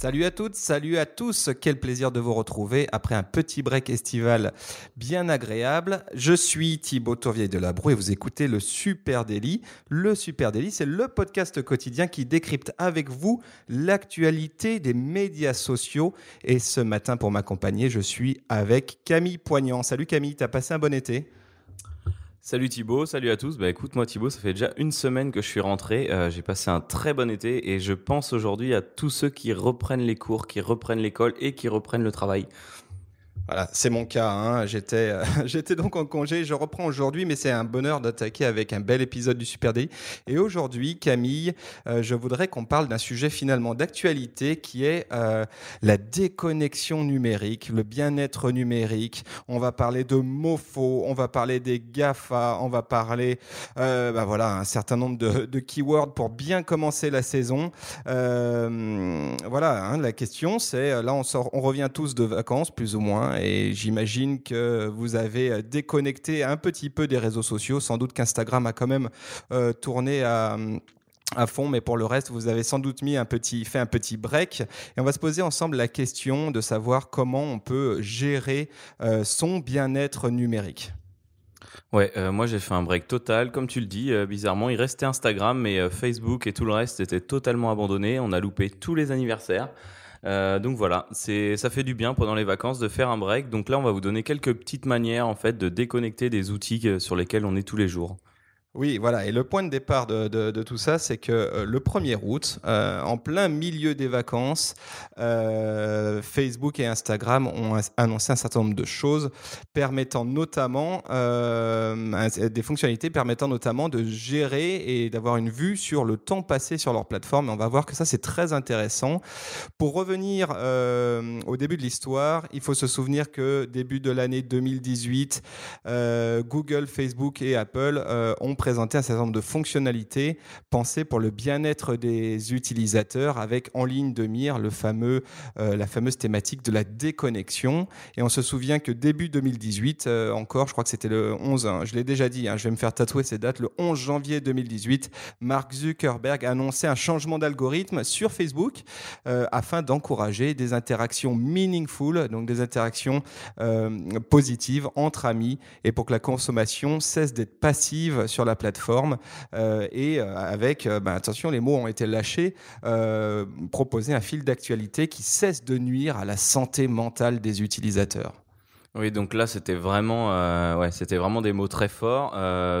Salut à toutes, salut à tous. Quel plaisir de vous retrouver après un petit break estival bien agréable. Je suis Thibaut Tourvieille de Labro et vous écoutez le Super Daily. Le Super Daily, c'est le podcast quotidien qui décrypte avec vous l'actualité des médias sociaux. Et ce matin, pour m'accompagner, je suis avec Camille Poignant. Salut Camille, t'as passé un bon été? Salut Thibaut, salut à tous. Bah écoute, moi Thibaut, ça fait déjà une semaine que je suis rentré. Euh, j'ai passé un très bon été et je pense aujourd'hui à tous ceux qui reprennent les cours, qui reprennent l'école et qui reprennent le travail. Voilà, c'est mon cas. Hein. J'étais, euh, j'étais donc en congé. Je reprends aujourd'hui, mais c'est un bonheur d'attaquer avec un bel épisode du Super D. Et aujourd'hui, Camille, euh, je voudrais qu'on parle d'un sujet finalement d'actualité qui est euh, la déconnexion numérique, le bien-être numérique. On va parler de faux, on va parler des GAFA, on va parler, bah voilà, un certain nombre de, de, keywords pour bien commencer la saison. voilà, hein, la question, c'est là, on sort, on revient tous de vacances, plus ou moins et j'imagine que vous avez déconnecté un petit peu des réseaux sociaux. Sans doute qu'Instagram a quand même euh, tourné à fond, mais pour le reste, vous avez sans doute mis un petit, fait un petit break. Et on va se poser ensemble la question de savoir comment on peut gérer euh, son bien-être numérique. Ouais, euh, moi j'ai fait un break total, comme tu le dis, bizarrement, il restait Instagram, mais Facebook et tout le reste était totalement abandonné. On a loupé tous les anniversaires. Euh, donc voilà, c'est ça fait du bien pendant les vacances de faire un break. Donc là, on va vous donner quelques petites manières en fait de déconnecter des outils sur lesquels on est tous les jours. Oui, voilà. Et le point de départ de, tout ça, c'est que euh, le 1er août, euh, en plein milieu des vacances, euh, Facebook et Instagram ont annoncé un certain nombre de choses permettant notamment des fonctionnalités permettant notamment de gérer et d'avoir une vue sur le temps passé sur leur plateforme. Et on va voir que ça, c'est très intéressant. Pour revenir au début de l'histoire, il faut se souvenir que début de l'année 2018, Google, Facebook et Apple ont présenter un certain nombre de fonctionnalités pensées pour le bien-être des utilisateurs avec en ligne de mire le fameux, euh, la fameuse thématique de la déconnexion. Et on se souvient que début 2018, euh, encore, je crois que c'était le 11, hein, je l'ai déjà dit, hein, je vais me faire tatouer ces dates, le 11 janvier 2018, Mark Zuckerberg annonçait un changement d'algorithme sur Facebook euh, afin d'encourager des interactions meaningful, donc des interactions positives entre amis et pour que la consommation cesse d'être passive sur la plateforme euh, et euh, avec, euh, bah, attention, les mots ont été lâchés, proposer un fil d'actualité qui cesse de nuire à la santé mentale des utilisateurs. Oui, donc là, c'était vraiment, ouais, c'était vraiment des mots très forts.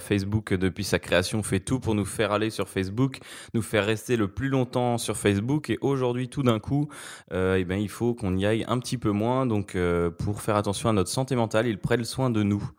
Facebook, depuis sa création, fait tout pour nous faire aller sur Facebook, nous faire rester le plus longtemps sur Facebook. Et aujourd'hui, tout d'un coup, eh ben, il faut qu'on y aille un petit peu moins. Donc, pour faire attention à notre santé mentale, ils prennent soin de nous.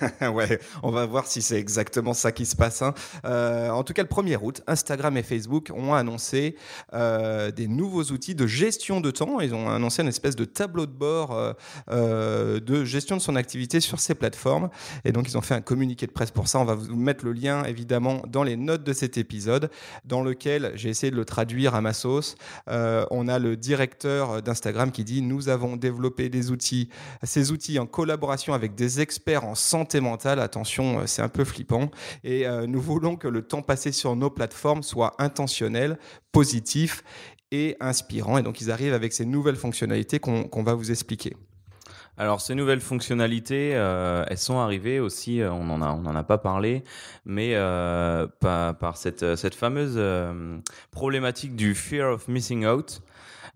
ouais, on va voir si c'est exactement ça qui se passe. Hein. Euh, en tout cas, le 1er août, Instagram et Facebook ont annoncé euh, des nouveaux outils de gestion de temps. Ils ont annoncé une espèce de tableau de bord euh, de gestion de son activité sur ces plateformes. Et donc, ils ont fait un communiqué de presse pour ça. On va vous mettre le lien, évidemment, dans les notes de cet épisode, dans lequel j'ai essayé de le traduire à ma sauce. on a le directeur d'Instagram qui dit, nous avons développé des outils, ces outils en collaboration avec des experts en santé mentale. Attention, euh, c'est un peu flippant. Et euh, nous voulons que le temps passé sur nos plateformes soit intentionnel, positif et inspirant. Et donc, ils arrivent avec ces nouvelles fonctionnalités qu'on va vous expliquer. Alors ces nouvelles fonctionnalités, euh, elles sont arrivées aussi, on en a, on en a pas parlé, mais par, par, cette, cette fameuse problématique du fear of missing out.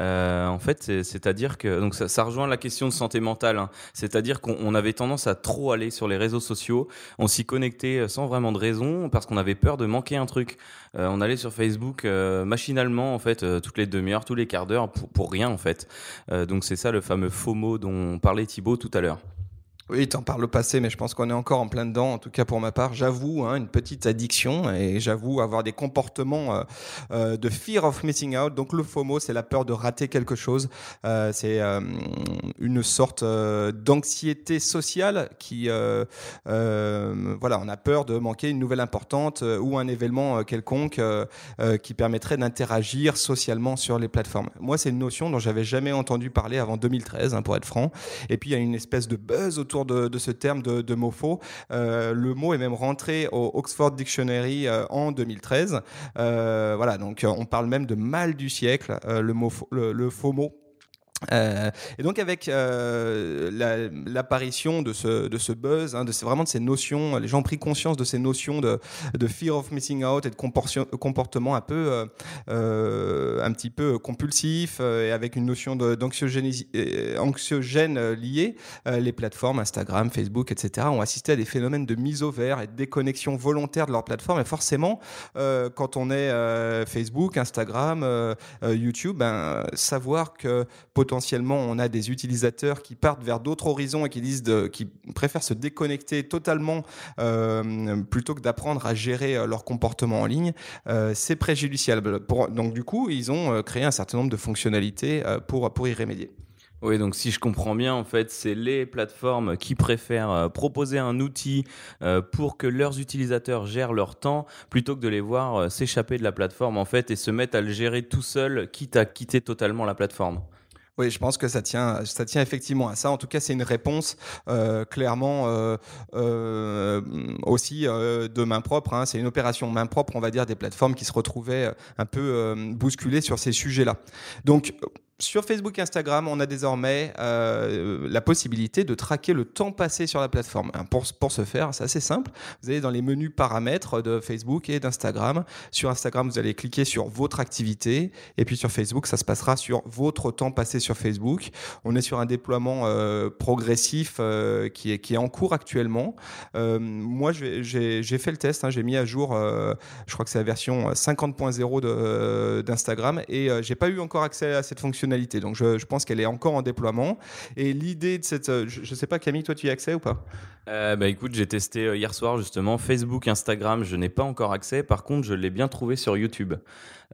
En fait, c'est-à-dire que donc ça, rejoint la question de santé mentale. Hein. C'est-à-dire qu'on avait tendance à trop aller sur les réseaux sociaux. On s'y connectait sans vraiment de raison parce qu'on avait peur de manquer un truc. on allait sur Facebook machinalement en fait toutes les demi-heures, tous les quarts d'heure pour, pour, rien en fait. donc c'est ça le fameux FOMO dont parlait Thibaut tout à l'heure. Oui, tu en parles au passé, mais je pense qu'on est encore en plein dedans. En tout cas, pour ma part, j'avoue hein, une petite addiction et j'avoue avoir des comportements euh, euh, de fear of missing out. Donc, le FOMO, c'est la peur de rater quelque chose. Euh, c'est une sorte d'anxiété sociale qui, voilà, on a peur de manquer une nouvelle importante ou un événement quelconque qui permettrait d'interagir socialement sur les plateformes. Moi, c'est une notion dont j'avais jamais entendu parler avant 2013, hein, pour être franc. Et puis, il y a une espèce de buzz autour de, ce terme de, de faux. Euh, le mot est même rentré au Oxford Dictionary euh, en 2013. Euh, voilà, donc on parle même de mal du siècle, le, mot, le faux mot. Euh, et donc avec euh, l'apparition de, ce, de ce buzz, hein, de vraiment de ces notions, les gens ont pris conscience de ces notions de, de fear of missing out et de comportement un peu, euh, un petit peu compulsif et avec une notion d'anxiogène liée. les plateformes Instagram, Facebook, etc. ont assisté à des phénomènes de mise au vert et de déconnexion volontaire de leur plateforme. Et forcément, quand on est Facebook, Instagram, YouTube, ben, savoir que potentiellement on a des utilisateurs qui partent vers d'autres horizons et qui préfèrent se déconnecter totalement euh, plutôt que d'apprendre à gérer euh, leur comportement en ligne, euh, c'est préjudiciable. Donc du coup, ils ont créé un certain nombre de fonctionnalités pour, pour y remédier. Oui, donc si je comprends bien, en fait, c'est les plateformes qui préfèrent proposer un outil pour que leurs utilisateurs gèrent leur temps plutôt que de les voir s'échapper de la plateforme, en fait, et se mettre à le gérer tout seul, quitte à quitter totalement la plateforme. Oui, je pense que ça tient, ça tient effectivement à ça. En tout cas, c'est une réponse euh, clairement euh, euh, aussi de main propre. Hein. C'est une opération main propre, on va dire, des plateformes qui se retrouvaient un peu bousculées sur ces sujets-là. Donc, sur Facebook et Instagram, on a désormais euh, la possibilité de traquer le temps passé sur la plateforme. Pour, pour ce faire, c'est assez simple. Vous allez dans les menus paramètres de Facebook et d'Instagram. Sur Instagram, vous allez cliquer sur votre activité. Et puis sur Facebook, ça se passera sur votre temps passé sur Facebook. On est sur un déploiement euh, progressif euh, qui, est, en cours actuellement. moi, j'ai fait le test. Hein. j'ai mis à jour, je crois que c'est la version 50.0 d'Instagram. Et j'ai pas eu encore accès à cette donc je, pense qu'elle est encore en déploiement. Et l'idée de cette... Euh, je ne sais pas Camille, toi tu y as accès ou pas? Euh, bah écoute, j'ai testé euh, hier soir justement Facebook, Instagram, je n'ai pas encore accès. Par contre, je l'ai bien trouvé sur YouTube.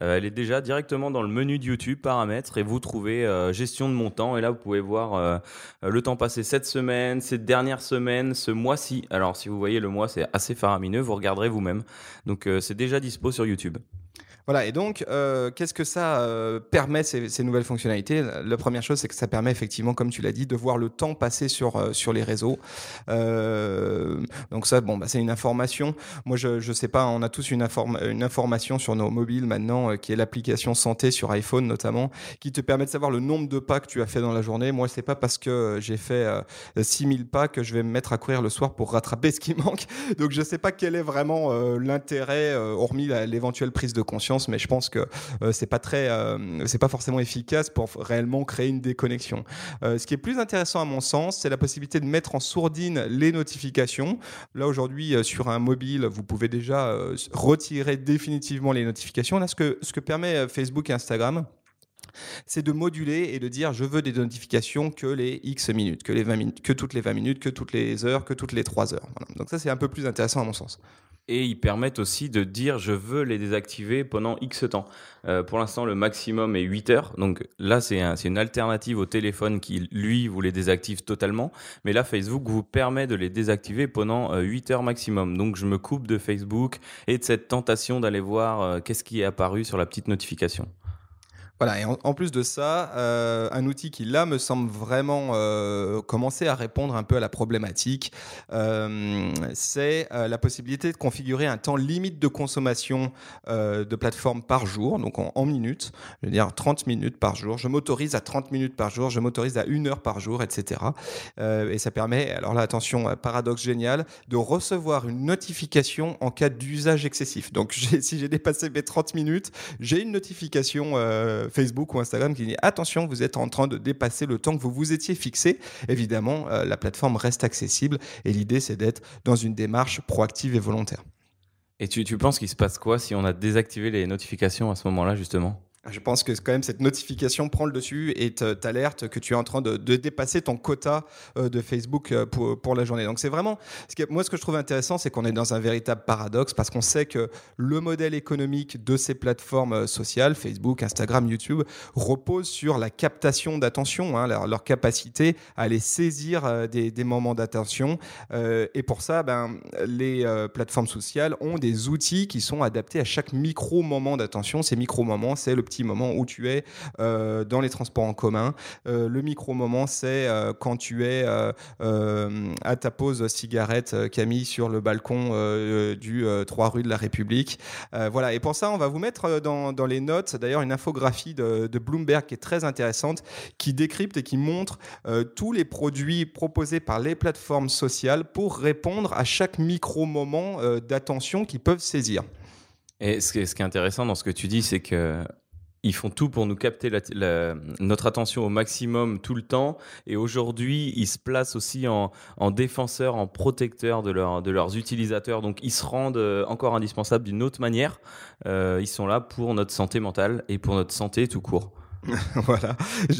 elle est déjà directement dans le menu de YouTube, paramètres, et vous trouvez gestion de mon temps. Et là, vous pouvez voir le temps passé cette semaine, cette dernière semaine, ce mois-ci. Alors, si vous voyez le mois, c'est assez faramineux. Vous regarderez vous-même. Donc, c'est déjà dispo sur YouTube. Voilà, et donc, euh, qu'est-ce que ça euh, permet, ces, nouvelles fonctionnalités? La première chose, c'est que ça permet effectivement, comme tu l'as dit, de voir le temps passé sur, euh, sur les réseaux. Donc ça, bon, bah, c'est une information. Moi, je ne sais pas, on a tous une, une information sur nos mobiles maintenant, qui est l'application santé sur iPhone notamment, qui te permet de savoir le nombre de pas que tu as fait dans la journée. Moi, c'est pas parce que j'ai fait 6000 pas que je vais me mettre à courir le soir pour rattraper ce qui manque. Donc, je sais pas quel est vraiment l'intérêt, hormis l'éventuelle prise de conscience mais je pense que euh, c'est pas très, euh, c'est pas forcément efficace pour réellement créer une déconnexion. Euh, ce qui est plus intéressant à mon sens, c'est la possibilité de mettre en sourdine les notifications. Là aujourd'hui, sur un mobile, vous pouvez déjà retirer définitivement les notifications. Là, ce que ce que permet Facebook et Instagram c'est de moduler et de dire je veux des notifications que les X minutes, que, les 20 minutes, que toutes les 20 minutes, que toutes les heures, que toutes les 3 heures. Donc ça, c'est un peu plus intéressant à mon sens et ils permettent aussi de dire je veux les désactiver pendant X temps. Euh, pour l'instant, le maximum est 8 heures. Donc là, c'est un, une alternative au téléphone qui, lui, vous les désactive totalement. Mais là, Facebook vous permet de les désactiver pendant 8 euh, heures maximum. Donc je me coupe de Facebook et de cette tentation d'aller voir euh, qu'est-ce qui est apparu sur la petite notification. Voilà, et en, plus de ça, euh, un outil qui là me semble vraiment euh, commencer à répondre un peu à la problématique, euh, c'est la possibilité de configurer un temps limite de consommation de plateforme par jour, donc en, minutes, je veux dire 30 minutes par jour. Je m'autorise à 30 minutes par jour, je m'autorise à une heure par jour, etc. et ça permet, alors là attention, paradoxe génial, de recevoir une notification en cas d'usage excessif. Donc si j'ai dépassé mes 30 minutes, j'ai une notification Facebook ou Instagram qui dit attention, vous êtes en train de dépasser le temps que vous vous étiez fixé. Évidemment, la plateforme reste accessible et l'idée c'est d'être dans une démarche proactive et volontaire. Et tu, tu penses qu'il se passe quoi si on a désactivé les notifications à ce moment-là, justement? Je pense que quand même cette notification prend le dessus et t'alerte que tu es en train de, dépasser ton quota euh, de Facebook euh, pour, la journée. Donc c'est vraiment, ce moi ce que je trouve intéressant, c'est qu'on est dans un véritable paradoxe parce qu'on sait que le modèle économique de ces plateformes euh, sociales, Facebook, Instagram, YouTube, repose sur la captation d'attention, hein, leur, capacité à aller saisir des, des moments d'attention. et pour ça, ben, les plateformes sociales ont des outils qui sont adaptés à chaque micro-moment d'attention. Ces micro-moments, c'est le moment où tu es euh, dans les transports en commun. Euh, le micro-moment, c'est euh, quand tu es à ta pause cigarette, Camille, sur le balcon du 3 rue de la République. voilà, et pour ça, on va vous mettre dans, dans les notes, d'ailleurs, une infographie de, de, Bloomberg qui est très intéressante, qui décrypte et qui montre tous les produits proposés par les plateformes sociales pour répondre à chaque micro-moment d'attention qu'ils peuvent saisir. Et ce qui est intéressant dans ce que tu dis, c'est que ils font tout pour nous capter notre attention au maximum tout le temps. Et aujourd'hui, ils se placent aussi en, défenseurs, en protecteurs de, de, leurs utilisateurs. Donc, ils se rendent euh, encore indispensables d'une autre manière. Euh, ils sont là pour notre santé mentale et pour notre santé tout court. voilà.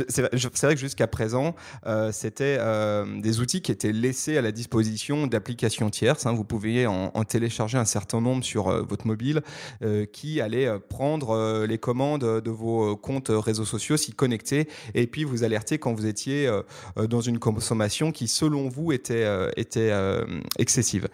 C'est vrai que jusqu'à présent, euh, c'était euh, des outils qui étaient laissés à la disposition d'applications tierces. Hein. Vous pouviez en, télécharger un certain nombre sur euh, votre mobile qui allaient prendre les commandes de vos comptes réseaux sociaux, s'y connecter et puis vous alerter quand vous étiez dans une consommation qui, selon vous, était, était excessive.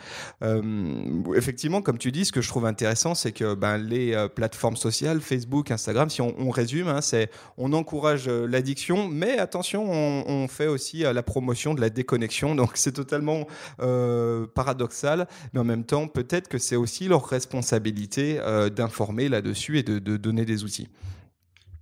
effectivement, comme tu dis, ce que je trouve intéressant, c'est que ben, les plateformes sociales, Facebook, Instagram, si on, résume, hein, c'est on encourage euh, l'addiction, mais attention, on, fait aussi euh, la promotion de la déconnexion. Donc c'est totalement euh, paradoxal, mais en même temps, peut-être que c'est aussi leur responsabilité d'informer là-dessus et de donner des outils.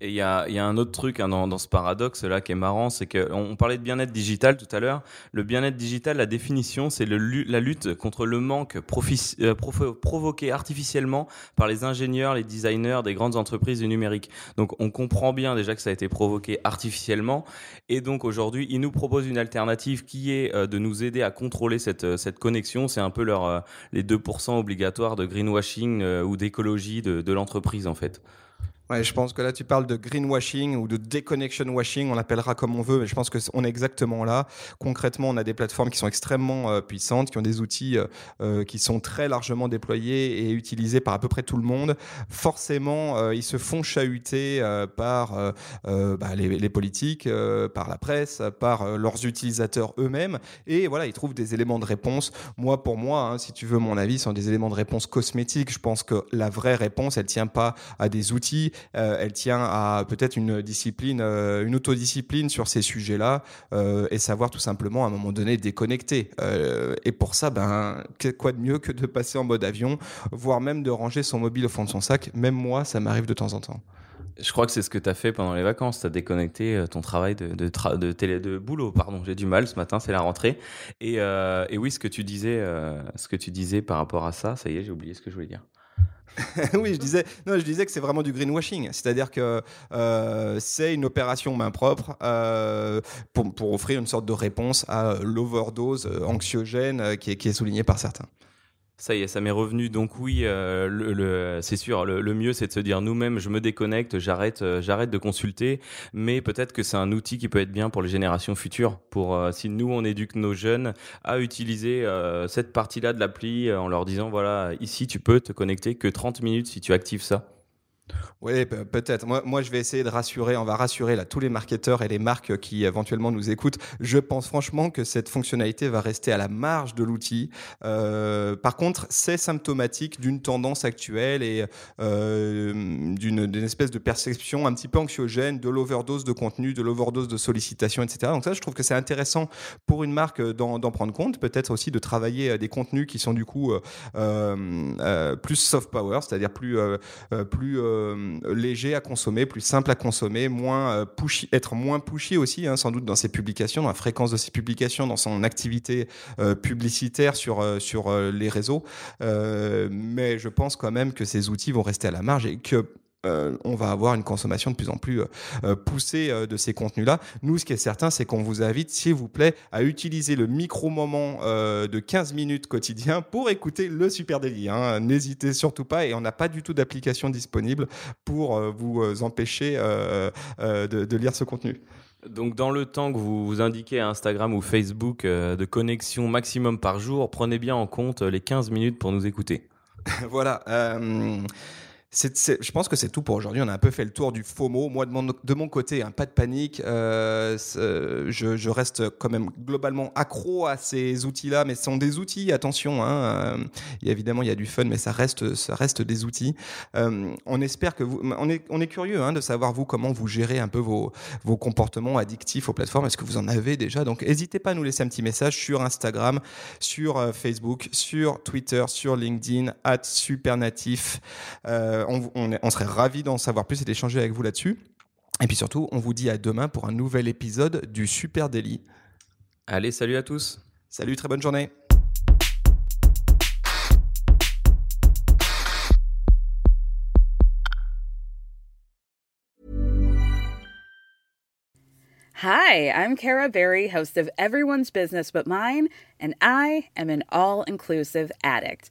Et il y a, y a, un autre truc hein, dans, dans, ce paradoxe là qui est marrant, c'est qu'on on parlait de bien-être digital tout à l'heure. Le bien-être digital, la définition, c'est la lutte contre le manque euh, provoqué artificiellement par les ingénieurs, les designers des grandes entreprises du numérique. Donc on comprend bien déjà que ça a été provoqué artificiellement. Et donc aujourd'hui, ils nous proposent une alternative qui est euh, de nous aider à contrôler cette, euh, cette connexion. C'est un peu leur, les 2% obligatoires de greenwashing ou d'écologie de, de l'entreprise en fait. Ouais, je pense que là, tu parles de greenwashing ou de deconnection washing, on l'appellera comme on veut, mais je pense qu'on est exactement là. Concrètement, on a des plateformes qui sont extrêmement euh, puissantes, qui ont des outils euh, euh, qui sont très largement déployés et utilisés par à peu près tout le monde. Forcément, ils se font chahuter par bah, les, politiques, par la presse, par leurs utilisateurs eux-mêmes, et voilà, ils trouvent des éléments de réponse. Moi, pour moi, hein, si tu veux mon avis, sont des éléments de réponse cosmétiques. Je pense que la vraie réponse, elle tient pas à des outils elle tient à peut-être une discipline, euh, une autodiscipline sur ces sujets-là euh, et savoir tout simplement à un moment donné déconnecter. et pour ça, ben, quoi de mieux que de passer en mode avion, voire même de ranger son mobile au fond de son sac. Même moi, ça m'arrive de temps en temps. Je crois que c'est ce que tu as fait pendant les vacances. Tu as déconnecté ton travail de, télé, de boulot. Pardon, j'ai du mal ce matin, c'est la rentrée. Et, et, oui, ce que, tu disais, ce que tu disais par rapport à ça, ça y est, j'ai oublié ce que je voulais dire. oui, je disais, non, je disais que c'est vraiment du greenwashing, c'est-à-dire que euh, c'est une opération main propre euh, pour, pour, offrir une sorte de réponse à l'overdose anxiogène qui est, qui est soulignée par certains. Ça y est, ça m'est revenu. Donc oui, euh, c'est sûr, le, mieux c'est de se dire nous-mêmes, je me déconnecte, j'arrête, euh, j'arrête de consulter. Mais peut-être que c'est un outil qui peut être bien pour les générations futures. Pour euh, si nous on éduque nos jeunes à utiliser cette partie-là de l'appli en leur disant voilà, ici tu peux te connecter que 30 minutes si tu actives ça. Oui, peut-être. Moi, je vais essayer de rassurer, on va rassurer tous les marketeurs et les marques qui éventuellement nous écoutent. Je pense franchement que cette fonctionnalité va rester à la marge de l'outil. Euh, par contre, c'est symptomatique d'une tendance actuelle et euh, d'une espèce de perception un petit peu anxiogène de l'overdose de contenu, de l'overdose de sollicitations, etc. Donc ça, je trouve que c'est intéressant pour une marque d'en prendre compte, peut-être aussi de travailler euh, des contenus qui sont du coup plus soft power, c'est-à-dire plus, plus euh, léger à consommer, plus simple à consommer, moins euh, être moins pushy aussi, hein, sans doute dans ses publications, dans la fréquence de ses publications, dans son activité euh, publicitaire sur, sur les réseaux. mais je pense quand même que ces outils vont rester à la marge et que on va avoir une consommation de plus en plus poussée de ces contenus-là. Nous, ce qui est certain, c'est qu'on vous invite, s'il vous plaît, à utiliser le micro-moment de 15 minutes quotidien pour écouter le Super Daily. Hein. N'hésitez surtout pas et on n'a pas du tout d'application disponible pour vous empêcher de lire ce contenu. Donc, dans le temps que vous, vous indiquez à Instagram ou Facebook euh, de connexion maximum par jour, prenez bien en compte les 15 minutes pour nous écouter. voilà. Euh, je pense que c'est tout pour aujourd'hui. On a un peu fait le tour du FOMO. Moi, de mon, côté, hein, pas de panique. Euh, je, reste quand même globalement accro à ces outils-là, mais ce sont des outils. Attention, hein, euh, évidemment, il y a du fun, mais ça reste, des outils. Euh, on espère que vous. On est, curieux hein, de savoir vous comment vous gérez un peu vos, vos comportements addictifs aux plateformes. Est-ce que vous en avez déjà? Donc, n'hésitez pas à nous laisser un petit message sur Instagram, sur Facebook, sur Twitter, sur LinkedIn, at supernatif on, serait ravis d'en savoir plus et d'échanger avec vous là-dessus. Et puis surtout, on vous dit à demain pour un nouvel épisode du Super Daily. Allez, salut à tous. Salut, très bonne journée. Hi, I'm Kara Berry, host of Everyone's Business But Mine, and I am an all inclusive addict.